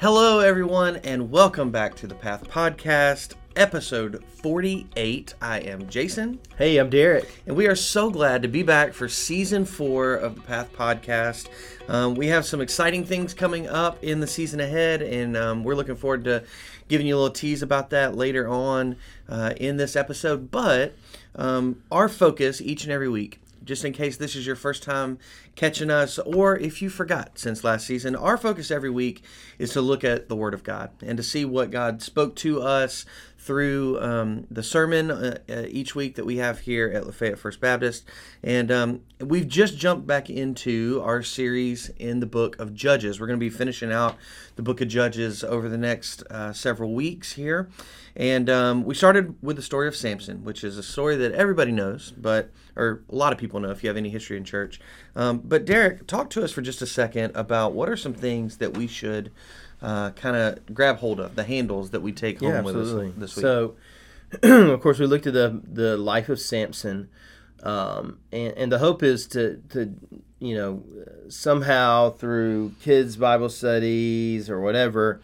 Hello, everyone, and welcome back to the Path Podcast, episode 48. I am Jason, Hey, I'm Derek. and we are so glad to be back for season four of the Path Podcast. Um, we have some exciting things coming up in the season ahead, and um, we're looking forward to giving you a little tease about that later on uh, in this episode. But um, our focus each and every week just in case this is your first time catching us, or if you forgot since last season, our focus every week is to look at the Word of God and to see what God spoke to us through um, the sermon uh, uh, each week that we have here at Lafayette First Baptist. And um, we've just jumped back into our series in the book of Judges. We're going to be finishing out the book of Judges over the next uh, several weeks here. And um, we started with the story of Samson, which is a story that everybody knows, but or a lot of people know if you have any history in church. Um, but Derek, talk to us for just a second about what are some things that we should uh, kind of grab hold of, the handles that we take home Yeah, with us this week. So, of course, we looked at the the life of Samson, um, and and the hope is to to you know somehow through kids Bible studies or whatever,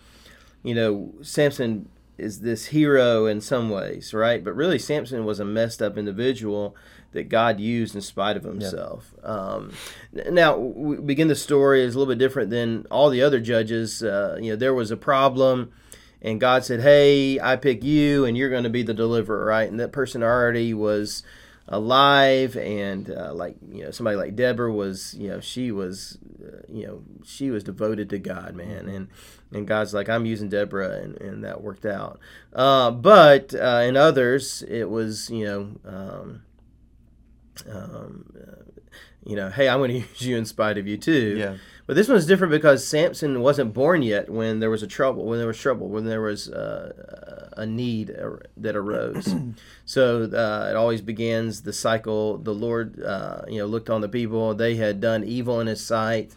you know, Samson is this hero in some ways, right? But really, Samson was a messed up individual that God used in spite of himself. Um, now, we begin the story is a little bit different than all the other judges. Uh, you know, there was a problem, and God said, "Hey, I pick you, and you're going to be the deliverer," right? And that person already was alive, and uh, like you know, somebody like Deborah was, you know, she was, uh, you know, she was devoted to God, man, and and God's like, I'm using Deborah, and, and that worked out. Uh, but uh, in others, it was, you know, um, um, uh, you know, hey, I'm going to use you in spite of you too. yeah, But this one's different because Samson wasn't born yet when there was a trouble, when there was trouble, when there was uh, a need that arose. so uh, it always begins the cycle. The Lord, uh, you know, looked on the people; they had done evil in His sight,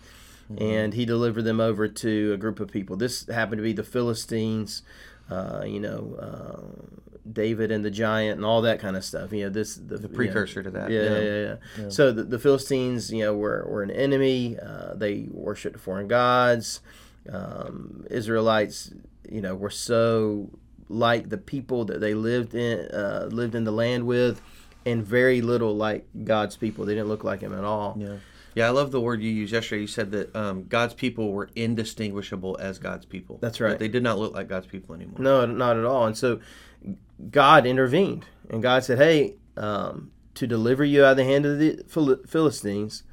and He delivered them over to a group of people. This happened to be the Philistines. Uh, you know, uh, David and the giant and all that kind of stuff. You know, this the, the precursor to that. yeah, yeah, yeah. yeah. So the, the Philistines, you know, were, were an enemy. Uh, they worshipped foreign gods. Um, Israelites, you know, were so like the people that they lived in uh, lived in the land with, and very little like God's people. They didn't look like him at all. Yeah. Yeah, I love the word you used yesterday. You said that um, God's people were indistinguishable as God's people. That's That right. they did not look like God's people anymore. No, not at all. And so God intervened, and God said, "Hey, um, to deliver you out of the hand of the Phil- Philistines."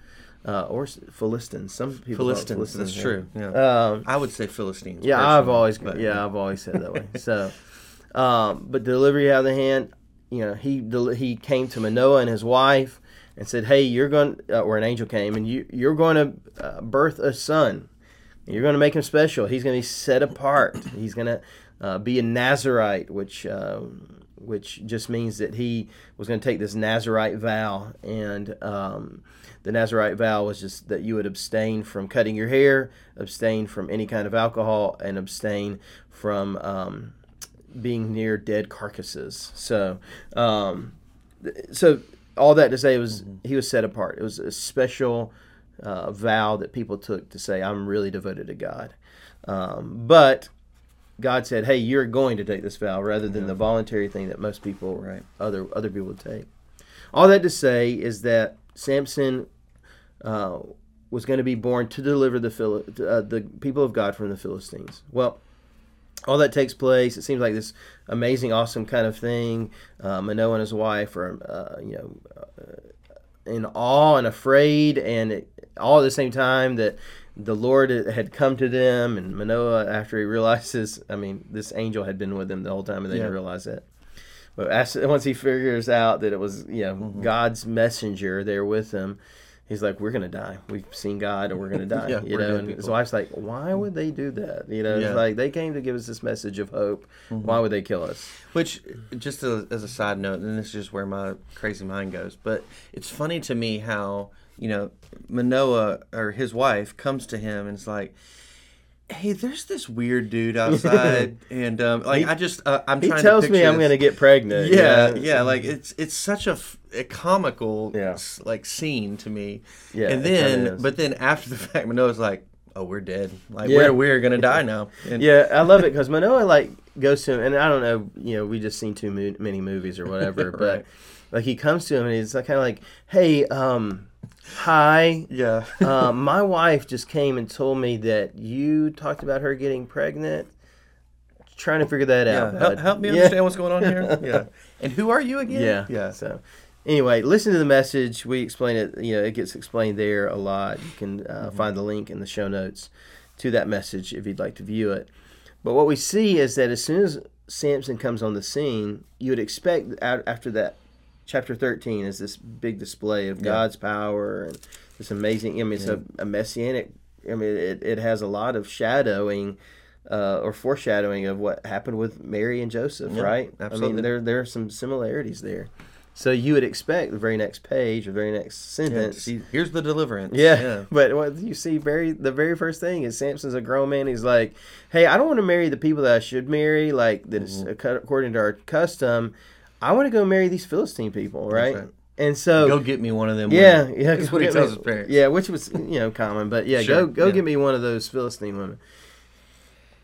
Uh, or Philistines. Some people call it Philistines, that's yeah. true. Yeah. Um, I would say Philistines. Yeah, I've always but- yeah I've always said that way. So, um, but delivery out of the hand, you know, he he came to Manoah and his wife and said, "Hey, you're going," uh, or an angel came, and you you're going to uh, birth a son. You're going to make him special. He's going to be set apart. He's going to uh, be a Nazarite, which um, which just means that he was going to take this Nazarite vow, and um, the Nazarite vow was just that you would abstain from cutting your hair, abstain from any kind of alcohol, and abstain from um, being near dead carcasses. So, um, so all that to say was he was set apart. It was a special uh, vow that people took to say, "I'm really devoted to God." Um, but God said, "Hey, you're going to take this vow," rather than the voluntary thing that most people, Right. other other people would take. All that to say is that Samson uh, was going to be born to deliver the Phil- uh, the people of God from the Philistines. Well, all that takes place. It seems like this amazing, awesome kind of thing. Uh, Manoah and his wife are, uh, you know, uh, in awe and afraid, and it, all at the same time that the Lord had come to them. And Manoah, after he realizes, I mean, this angel had been with them the whole time, and they Yeah. didn't realize that. But as, once he figures out that it was, you know, God's messenger there with him, he's like, "We're gonna die. We've seen God, and we're gonna die." Yeah, you know, and his wife's like, "Why would they do that?" You know, Yeah. it's like they came to give us this message of hope. Mm-hmm. Why would they kill us? Which, just as, as a side note, and this is just where my crazy mind goes, but it's funny to me how, you know, Manoah or his wife comes to him and is like, hey, there's this weird dude outside. and, um, like, I just, uh, I'm He trying tells me I'm going to get pregnant. Yeah, yeah, like it's it's such a, f- a comical Yeah. like scene to me. Yeah, and then but then after the fact, Manoah's like, oh, we're dead. Like Yeah. we're we're gonna die now. And Yeah, I love it because Manoah like goes to him, and I don't know, you know, we just seen too many movies or whatever, but like he comes to him and he's like kind of like, "Hey, um, hi, yeah. um, my wife just came and told me that you talked about her getting pregnant. Trying to figure that yeah. out. Help, help me Yeah. understand what's going on here. Yeah. And who are you again? Yeah. Yeah. So, anyway, listen to the message. We explain it. You know, it gets explained there a lot. You can uh, Mm-hmm. find the link in the show notes to that message if you'd like to view it. But what we see is that as soon as Samson comes on the scene, you would expect after that chapter 13 is this big display of Yeah. God's power and this amazing. I mean, it's a, a messianic. I mean, it, it has a lot of shadowing. Uh, or foreshadowing of what happened with Mary and Joseph, Yeah, right? I absolutely. mean, there there are some similarities there. So you would expect the very next page, the very next Yeah, sentence. see, here's the deliverance. Yeah, but what you see, very the very first thing is Samson's a grown man. He's like, "Hey, I don't want to marry the people that I should marry, like that is Mm-hmm. according to our custom. I want to go marry these Philistine people, right?" right. And so, Go get me one of them. yeah, women. yeah, That's what he tells me- his parents. Yeah, which was you know common, but yeah, Sure, go go yeah. get me one of those Philistine women.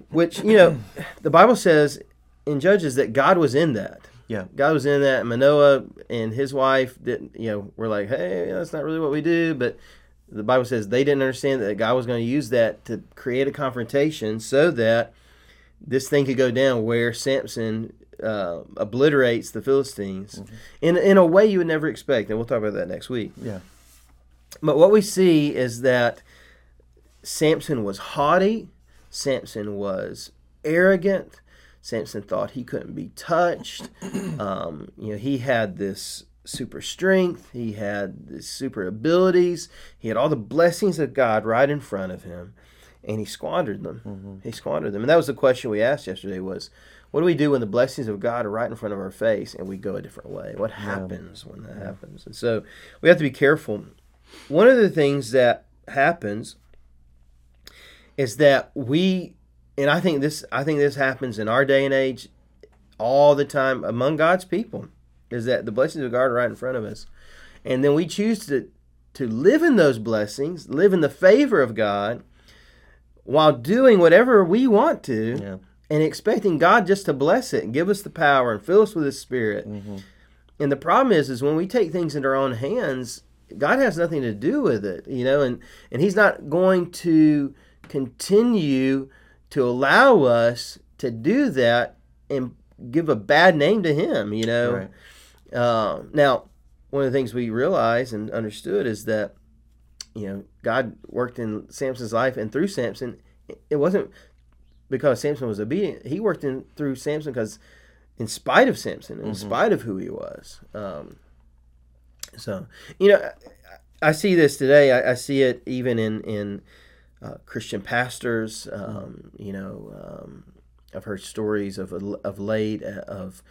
Which you know, the Bible says in Judges that God was in that. Yeah. God was in that. Manoah and his wife didn't, you know, were like, hey, that's not really what we do. But the Bible says they didn't understand that God was going to use that to create a confrontation so that this thing could go down where Samson uh, obliterates the Philistines in, in a way you would never expect. And we'll talk about that next week. Yeah. But what we see is that Samson was haughty, Samson was arrogant, Samson thought he couldn't be touched. Um, you know, he had this super strength, he had this super abilities, he had all the blessings of God right in front of him, and he squandered them. He squandered them. And that was the question we asked yesterday was what do we do when the blessings of God are right in front of our face and we go a different way? What happens when that happens? And so we have to be careful. One of the things that happens is that we and I think this I think this happens in our day and age all the time among God's people is that the blessings of God are right in front of us. And then we choose to to live in those blessings, live in the favor of God while doing whatever we want to Yeah. And expecting God just to bless it and give us the power and fill us with his spirit. And the problem is is when we take things into our own hands, God has nothing to do with it, you know, and and he's not going to continue to allow us to do that and give a bad name to him, you know. Right. Uh, now, one of the things we realized and understood is that, you know, God worked in Samson's life and through Samson. It wasn't because Samson was obedient. He worked in through Samson because, in spite of Samson, in spite of who he was. Um, so, you know, I, I see this today. I, I see it even in in uh, Christian pastors. Um, you know, um, I've heard stories of of late uh, of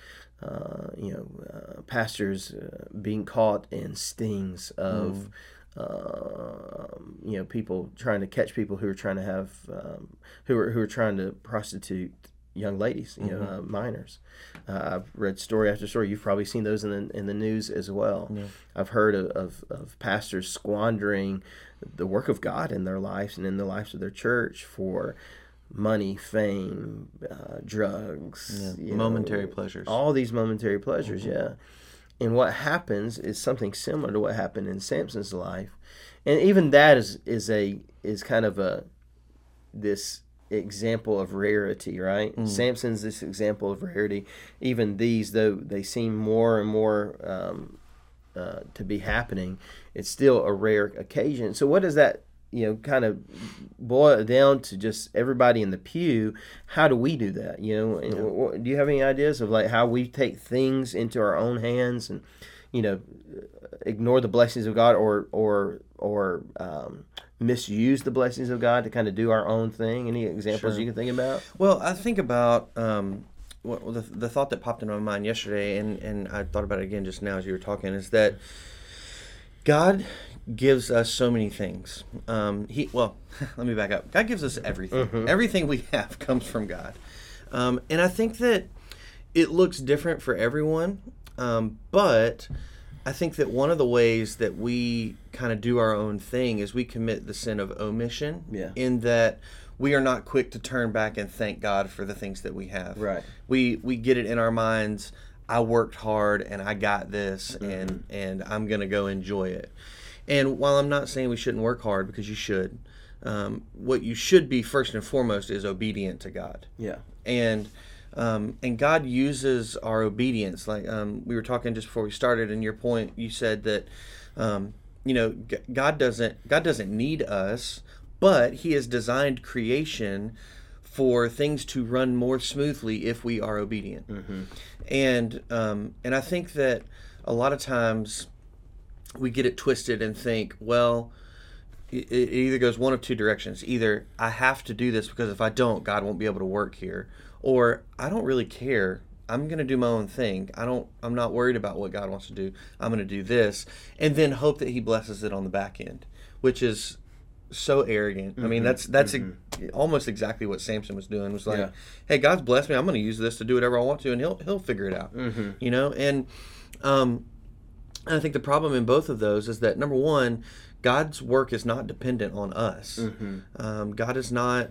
uh, you know uh, pastors uh, being caught in stings of. Um, you know, people trying to catch people who are trying to have, um, who are who are trying to prostitute young ladies, you know, uh, minors. Uh, I've read story after story. You've probably seen those in the in the news as well. I've heard of, of, of pastors squandering the work of God in their lives and in the lives of their church for money, fame, uh, drugs, know, Momentary pleasures. all these momentary pleasures. Yeah, and what happens is something similar to what happened in Samson's life, and even that is is a is kind of a this example of rarity, right? Samson's this example of rarity. Even these, though they seem more and more um, uh, to be happening, it's still a rare occasion. So, what does that, you know, kind of boil it down to just everybody in the pew? How do we do that? You know, and wh- wh- do you have any ideas of like how we take things into our own hands and, you know, ignore the blessings of God or or or um, misuse the blessings of God to kind of do our own thing? Any examples Sure. you can think about? Well, I think about um, well, the, the thought that popped into my mind yesterday, and, and I thought about it again just now as you were talking, is that God gives us so many things. Um, he well, let me back up. God gives us everything. Everything we have comes from God, um, and I think that it looks different for everyone. Um, but I think that one of the ways that we kind of do our own thing is we commit the sin of omission. Yeah. In that we are not quick to turn back and thank God for the things that we have. Right. We we get it in our minds. I worked hard and I got this Mm-hmm. and and I'm gonna go enjoy it. And while I'm not saying we shouldn't work hard because you should, um, what you should be first and foremost is obedient to God Yeah. and um, and God uses our obedience. Like um, we were talking just before we started, and your point, you said that um, you know G- God doesn't God doesn't need us, but He has designed creation for things to run more smoothly if we are obedient. And um, and I think that a lot of times we get it twisted and think, well, it, it either goes one of two directions. Either I have to do this because if I don't, God won't be able to work here, or I don't really care. I'm going to do my own thing. I don't. I'm not worried about what God wants to do. I'm going to do this, and then hope that He blesses it on the back end, which is so arrogant. I mean, mm-hmm. that's that's e- mm-hmm. almost exactly what Samson was doing. Was like, Yeah. hey, God's blessed me. I'm going to use this to do whatever I want to, and He'll He'll figure it out. Mm-hmm. You know, and um, and I think the problem in both of those is that number one, God's work is not dependent on us. Um, God does not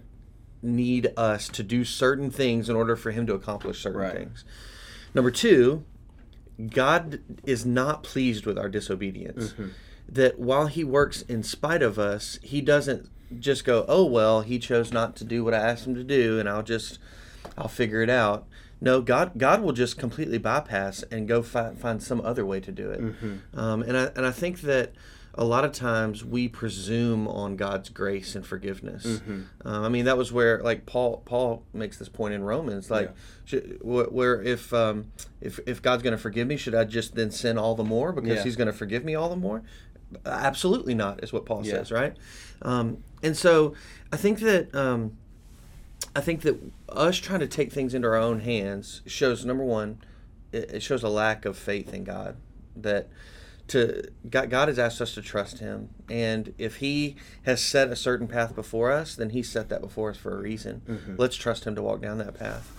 need us to do certain things in order for Him to accomplish certain Right. things. Number two, God is not pleased with our disobedience. That while He works in spite of us, He doesn't just go, "Oh well, He chose not to do what I asked Him to do, and I'll just, I'll figure it out." No, God, God will just completely bypass and go fi- find some other way to do it. Um, and I and I think that a lot of times we presume on God's grace and forgiveness. Um, I mean, that was where like Paul Paul makes this point in Romans, like should, wh- where if um, if if God's going to forgive me, should I just then sin all the more because Yeah. He's going to forgive me all the more? Absolutely not, is what Paul Yeah. says, right? Um, and so I think that. Um, I think that us trying to take things into our own hands shows number one, it, shows a lack of faith in God. That to God, God has asked us to trust Him, and if He has set a certain path before us, then He set that before us for a reason. Let's trust Him to walk down that path.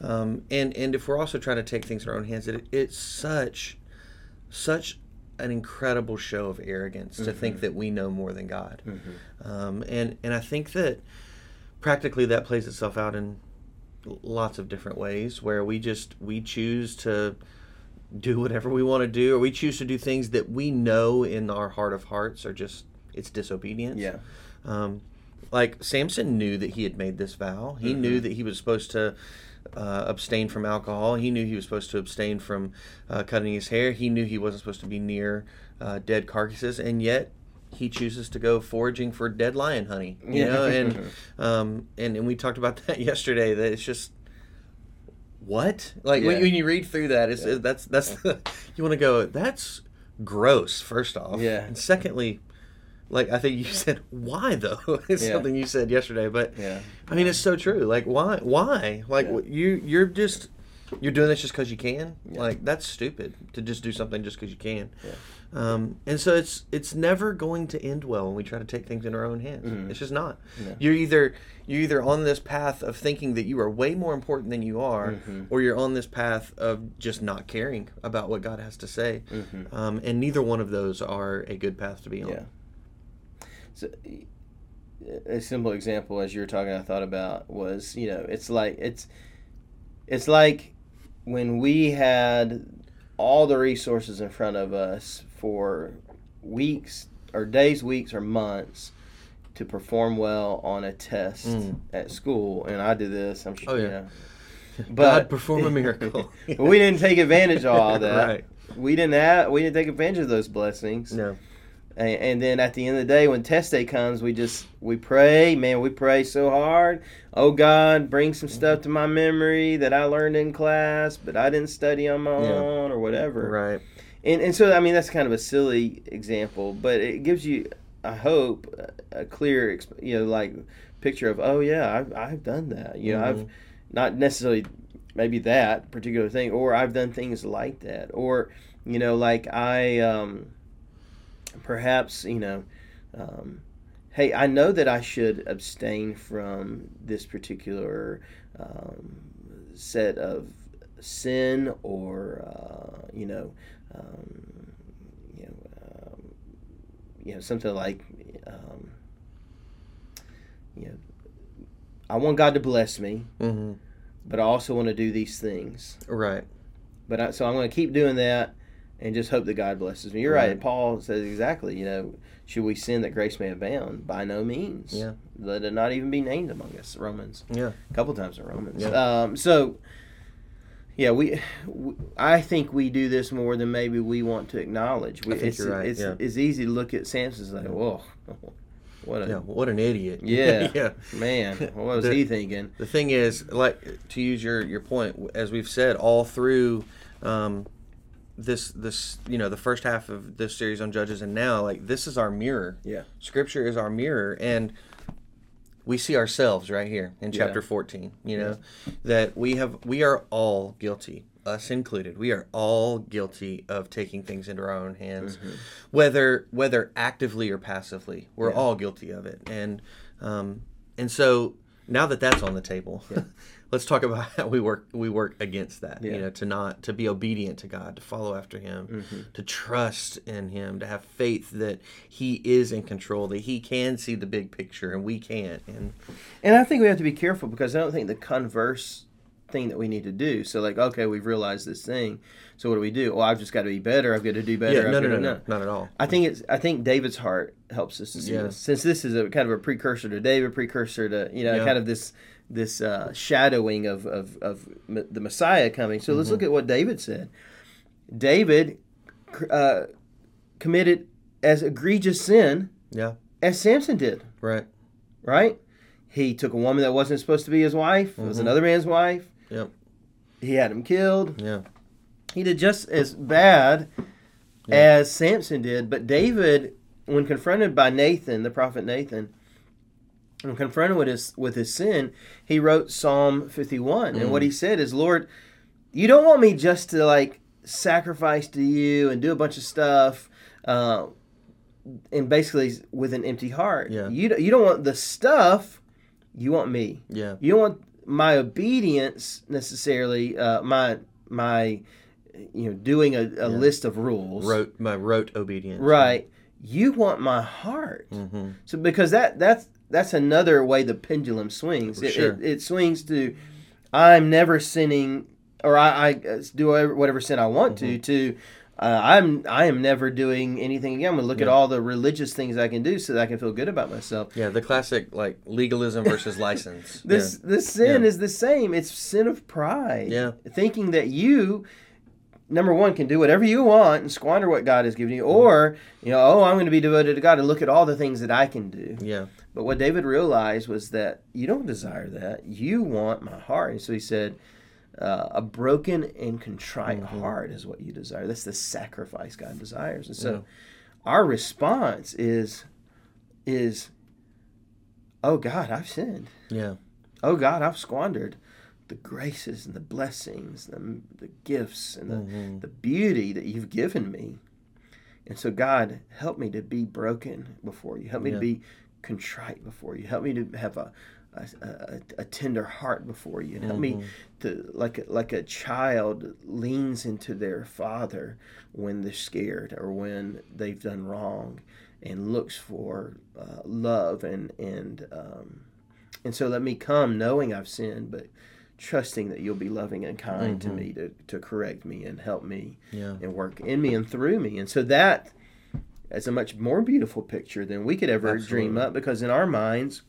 Um, and and if we're also trying to take things in our own hands, it, it's such such an incredible show of arrogance to think that we know more than God. Um, and and I think that practically that plays itself out in lots of different ways where we just we choose to do whatever we want to do or we choose to do things that we know in our heart of hearts are just it's disobedience. Yeah. um, like samson knew that he had made this vow. He knew that he was supposed to uh, abstain from alcohol. He knew he was supposed to abstain from uh, cutting his hair. He knew he wasn't supposed to be near uh, dead carcasses. And yet he chooses to go foraging for dead lion honey you Yeah. know and um, and and we talked about that yesterday. That it's just what like when, Yeah. when you read through that, it's that's that's you want to go. That's gross. First off, Yeah. and secondly, like I think you said, why though? it's Yeah. something you said yesterday, but Yeah. I mean it's so true. Like why? Why? Like Yeah. you you're just you're doing this just because you can. Like that's stupid to just do something just because you can. Um, and so it's it's never going to end well when we try to take things in our own hands. It's just not. Yeah. You're either you're either on this path of thinking that you are way more important than you are, or you're on this path of just not caring about what God has to say. Um, and neither one of those are a good path to be on. Yeah. So, a simple example, as you were talking, I thought about was you know it's like it's it's like when we had all the resources in front of us for weeks or days, weeks or months to perform well on a test Mm. at school, and I did this. I'm sure. Oh, yeah. You know, God perform a miracle. but we didn't take advantage of all that. Right. We didn't have. We didn't take advantage of those blessings. No. And, and then at the end of the day, when test day comes, we just we pray, man. We pray so hard. Oh God, bring some stuff to my memory that I learned in class, but I didn't study on my Yeah. own or whatever. Right. And and so I mean that's kind of a silly example, but it gives you, I hope, a clear, you know, like picture of oh yeah, I've I've done that. You know, I've Mhm. not necessarily maybe that particular thing, or I've done things like that, or you know, like I um, perhaps you know. Um, hey, I know that I should abstain from this particular um, set of sin or, uh, you know, um, you know something like um, you know I want God to bless me, Mm-hmm. but I also want to do these things. Right. But I, so I'm going to keep doing that and just hope that God blesses me. You're right. Right. Paul says exactly. You know, should we sin that grace may abound? By no means. Yeah. Let it not even be named among us. Romans. Yeah. A couple times in Romans. Yeah. Um, so. Yeah, we, we. I think we do this more than maybe we want to acknowledge. We, I think it's, you're right, It's, yeah. it's easy to look at Samson and say, "Whoa, what a Yeah. What an idiot. Yeah. yeah. man! What was The- he thinking?" The thing is, like to use your your point, as we've said all through um, this this you know the first half of this series on Judges, and now like this is our mirror. Yeah. Scripture is our mirror, and we see ourselves right here in Yeah. chapter 14 you know that we have we are all guilty us included we are all guilty of taking things into our own hands whether whether actively or passively we're Mm-hmm. Yeah. all guilty of it and um and so now that that's on the table let's talk about how we work we work against that Yeah. you know to not to be obedient to god to follow after him Mm-hmm. to trust in him to have faith that he is in control that he can see the big picture and we can't and And I think we have to be careful because I don't think the converse thing that we need to do. So like, okay, we've realized this thing. So what do we do? Well, I've just got to be better. I've got to do better. yeah no no no, no not at all I think it's. I think David's heart helps us to see this. Since this is a kind of a precursor to David, precursor to you know, kind of this this uh, shadowing of of, of the Messiah coming. So Mm-hmm. let's look at what David said. David uh, committed as egregious sin yeah as Samson did. right Right? He took a woman that wasn't supposed to be his wife. It was Mhm. another man's wife. Yep. He had him killed. yeah He did just as bad Yeah. as Samson did. But David, when confronted by Nathan, the prophet Nathan, when confronted with his with his sin, he wrote Psalm 51. And Mm. what he said is, Lord, you don't want me just to like sacrifice to you and do a bunch of stuff. Uh, and basically with an empty heart. Yeah. You, you don't want the stuff, you want me. yeah You don't want my obedience necessarily, uh, my my you know doing a, a list of rules. rote my rote obedience Right. You want my heart. mm-hmm. So because that that's that's another way the pendulum swings. It, sure. it, it swings to I'm never sinning or I, I uh, do whatever, whatever sin I want Mm-hmm. to to uh, I'm I am never doing anything again. I'm gonna look at all the religious things I can do so that I can feel good about myself. yeah the classic like legalism versus license This this sin Yeah. is the same. It's sin of pride. Yeah. Thinking that you number one can do whatever you want and squander what God has given you, or you know, oh, I'm going to be devoted to God and look at all the things that I can do. yeah But what David realized was that you don't desire that. You want my heart. And so he said, uh, a broken and contrite Mhm. heart is what you desire. That's the sacrifice God desires. And so Yeah. our response is is oh God, I've sinned. yeah Oh God, I've squandered the graces and the blessings, the, the gifts and the, Mhm. the beauty that you've given me. And so, God, help me to be broken before you. Help me Yeah. to be contrite before you. Help me to have a a, a, a tender heart before you, and help me Mhm. to like a, like a child leans into their father when they're scared or when they've done wrong, and looks for uh, love and and um, and so let me come knowing I've sinned, but trusting that you'll be loving and kind to Mhm. me to, to correct me and help me yeah and work in me and through me. And so that is a much more beautiful picture than we could ever dream Absolutely. up because in our minds,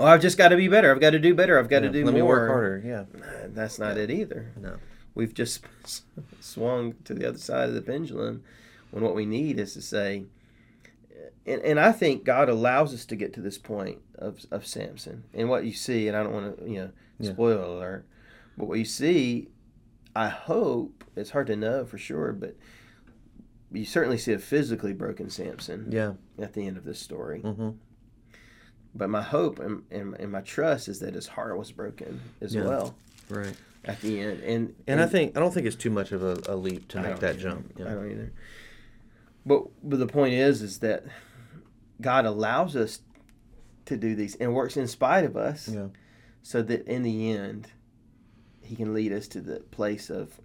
oh, I've just got to be better. I've got to do better. I've got Yeah. to do let more. me work harder yeah That's not it either. no We've just swung to the other side of the pendulum when what we need is to say, and, and I think God allows us to get to this point of, of Samson. And what you see, and I don't want to, you know, Yeah. spoiler alert, but what you see, I hope, it's hard to know for sure, but you certainly see a physically broken Samson yeah at the end of this story. mm-hmm. But my hope and, and, and my trust is that his heart was broken as Yeah. well right at the end. And, and i think i don't think it's too much of a, a leap to make that jump I don't either. But but the point is, is that God allows us to do these and works in spite of us, yeah so that in the end, He can lead us to the place of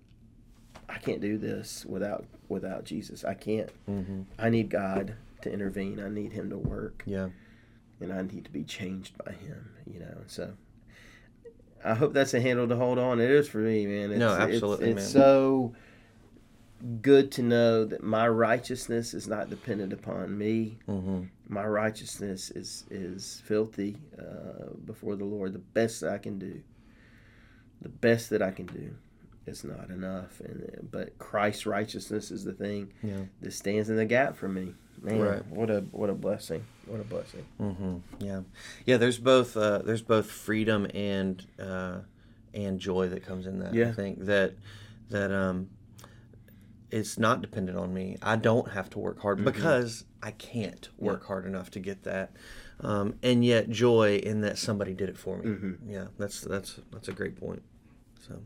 I can't do this without without Jesus. I can't. Mm-hmm. I need God to intervene. I need Him to work, Yeah. And I need to be changed by Him. You know, so I hope that's a handle to hold on. It is for me, man. It's, No, it's- absolutely, It's, man. so good to know that my righteousness is not dependent upon me. Mm-hmm. My righteousness is is filthy uh, before the Lord. The best that I can do, the best that I can do, is not enough. And but Christ's righteousness is the thing Yeah. that stands in the gap for me. Man, Right. what a what a blessing! What a blessing! Mm-hmm. Yeah. Yeah. There's both. Uh, there's both freedom and uh, and joy that comes in that. I think that that um, it's not dependent on me. I don't have to work hard because I can't work hard enough to get that. Um, and yet joy in that somebody did it for me. Mhm. Yeah. That's that's that's a great point. So.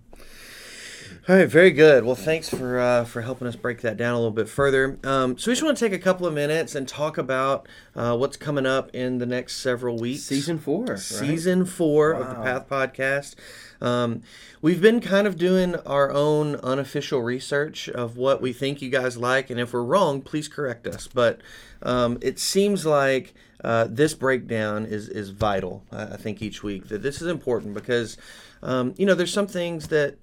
All right, very good. Well, thanks for uh, for helping us break that down a little bit further. Um, so we just want to take a couple of minutes and talk about uh, what's coming up in the next several weeks. Season four, right? season four of the Path Podcast. Um, we've been kind of doing our own unofficial research of what we think you guys like, and if we're wrong, please correct us. But um, it seems like uh, this breakdown is is vital. I, think each week that this is important because. Um, you know, there's some things that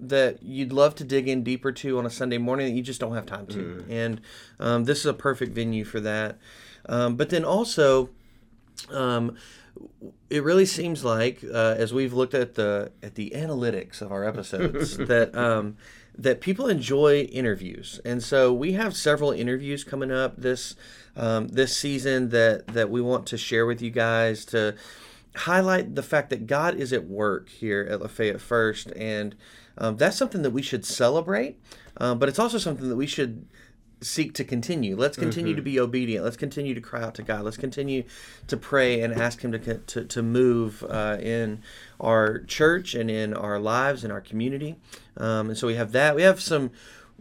that you'd love to dig in deeper to on a Sunday morning that you just don't have time to, and um, this is a perfect venue for that. Um, but then also, um, it really seems like uh, as we've looked at the at the analytics of our episodes that um, that people enjoy interviews, and so we have several interviews coming up this um, this season that that we want to share with you guys to highlight the fact that God is at work here at Lafayette First, and um, that's something that we should celebrate. Um, but it's also something that we should seek to continue. Let's continue to be obedient. Let's continue to cry out to God. Let's continue to pray and ask Him to to, to move uh, in our church and in our lives and our community. Um, and so we have that. We have some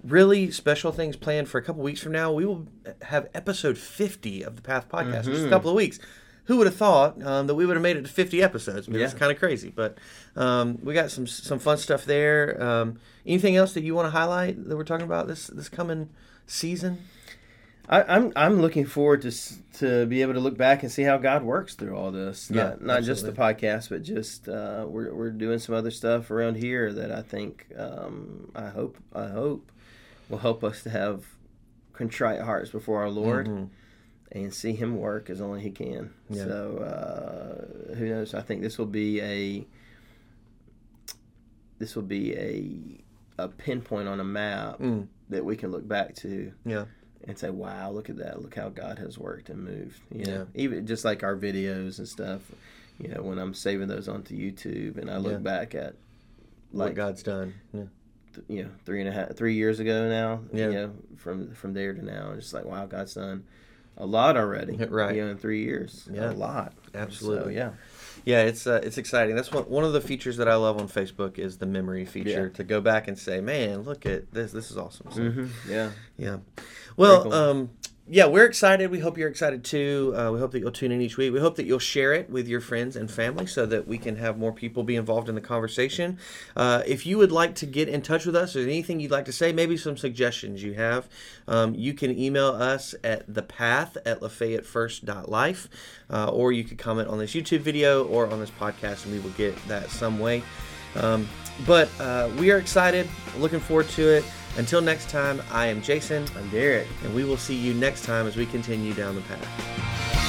really special things planned for a couple weeks from now. We will have episode 50 of the Path Podcast, in just a couple of weeks. Who would have thought um, that we would have made it to 50 episodes? I mean, It's kind of crazy, but um, we got some some fun stuff there. Um, anything else that you want to highlight that we're talking about this this coming season? I, I'm I'm looking forward to to be able to look back and see how God works through all this. Yeah, not, not just the podcast, but just uh, we're we're doing some other stuff around here that I think um, I hope I hope will help us to have contrite hearts before our Lord Mhm. and see Him work as only He can. Yeah. So uh, who knows? I think this will be a this will be a a pinpoint on a map Mm, that we can look back to yeah, and say, "Wow, look at that! Look how God has worked and moved." You know, Yeah. even just like our videos and stuff. You know, when I'm saving those onto YouTube and I look Yeah. back at what like God's done. Yeah. th- you know three and a half three years ago now. Yeah. You know, from from there to now, it's just like, wow, God's done a lot already. Right. You know, in three years, Yeah. a lot. Absolutely. So, yeah. Yeah, it's uh, it's exciting. That's one one of the features that I love on Facebook is the memory feature Yeah. to go back and say, "Man, look at this! This is awesome." So, hmm Yeah. Yeah. Well, cool. um, yeah, we're excited. We hope you're excited too. Uh, we hope that you'll tune in each week. We hope that you'll share it with your friends and family so that we can have more people be involved in the conversation. Uh, if you would like to get in touch with us or anything you'd like to say, maybe some suggestions you have, um, you can email us at thepath at lafayettefirst.life uh, or you could comment on this YouTube video or on this podcast and we will get that some way. Um, but uh, we are excited, looking forward to it. Until next time, I am Jason, I'm Derek. and we will see you next time as we continue down the path.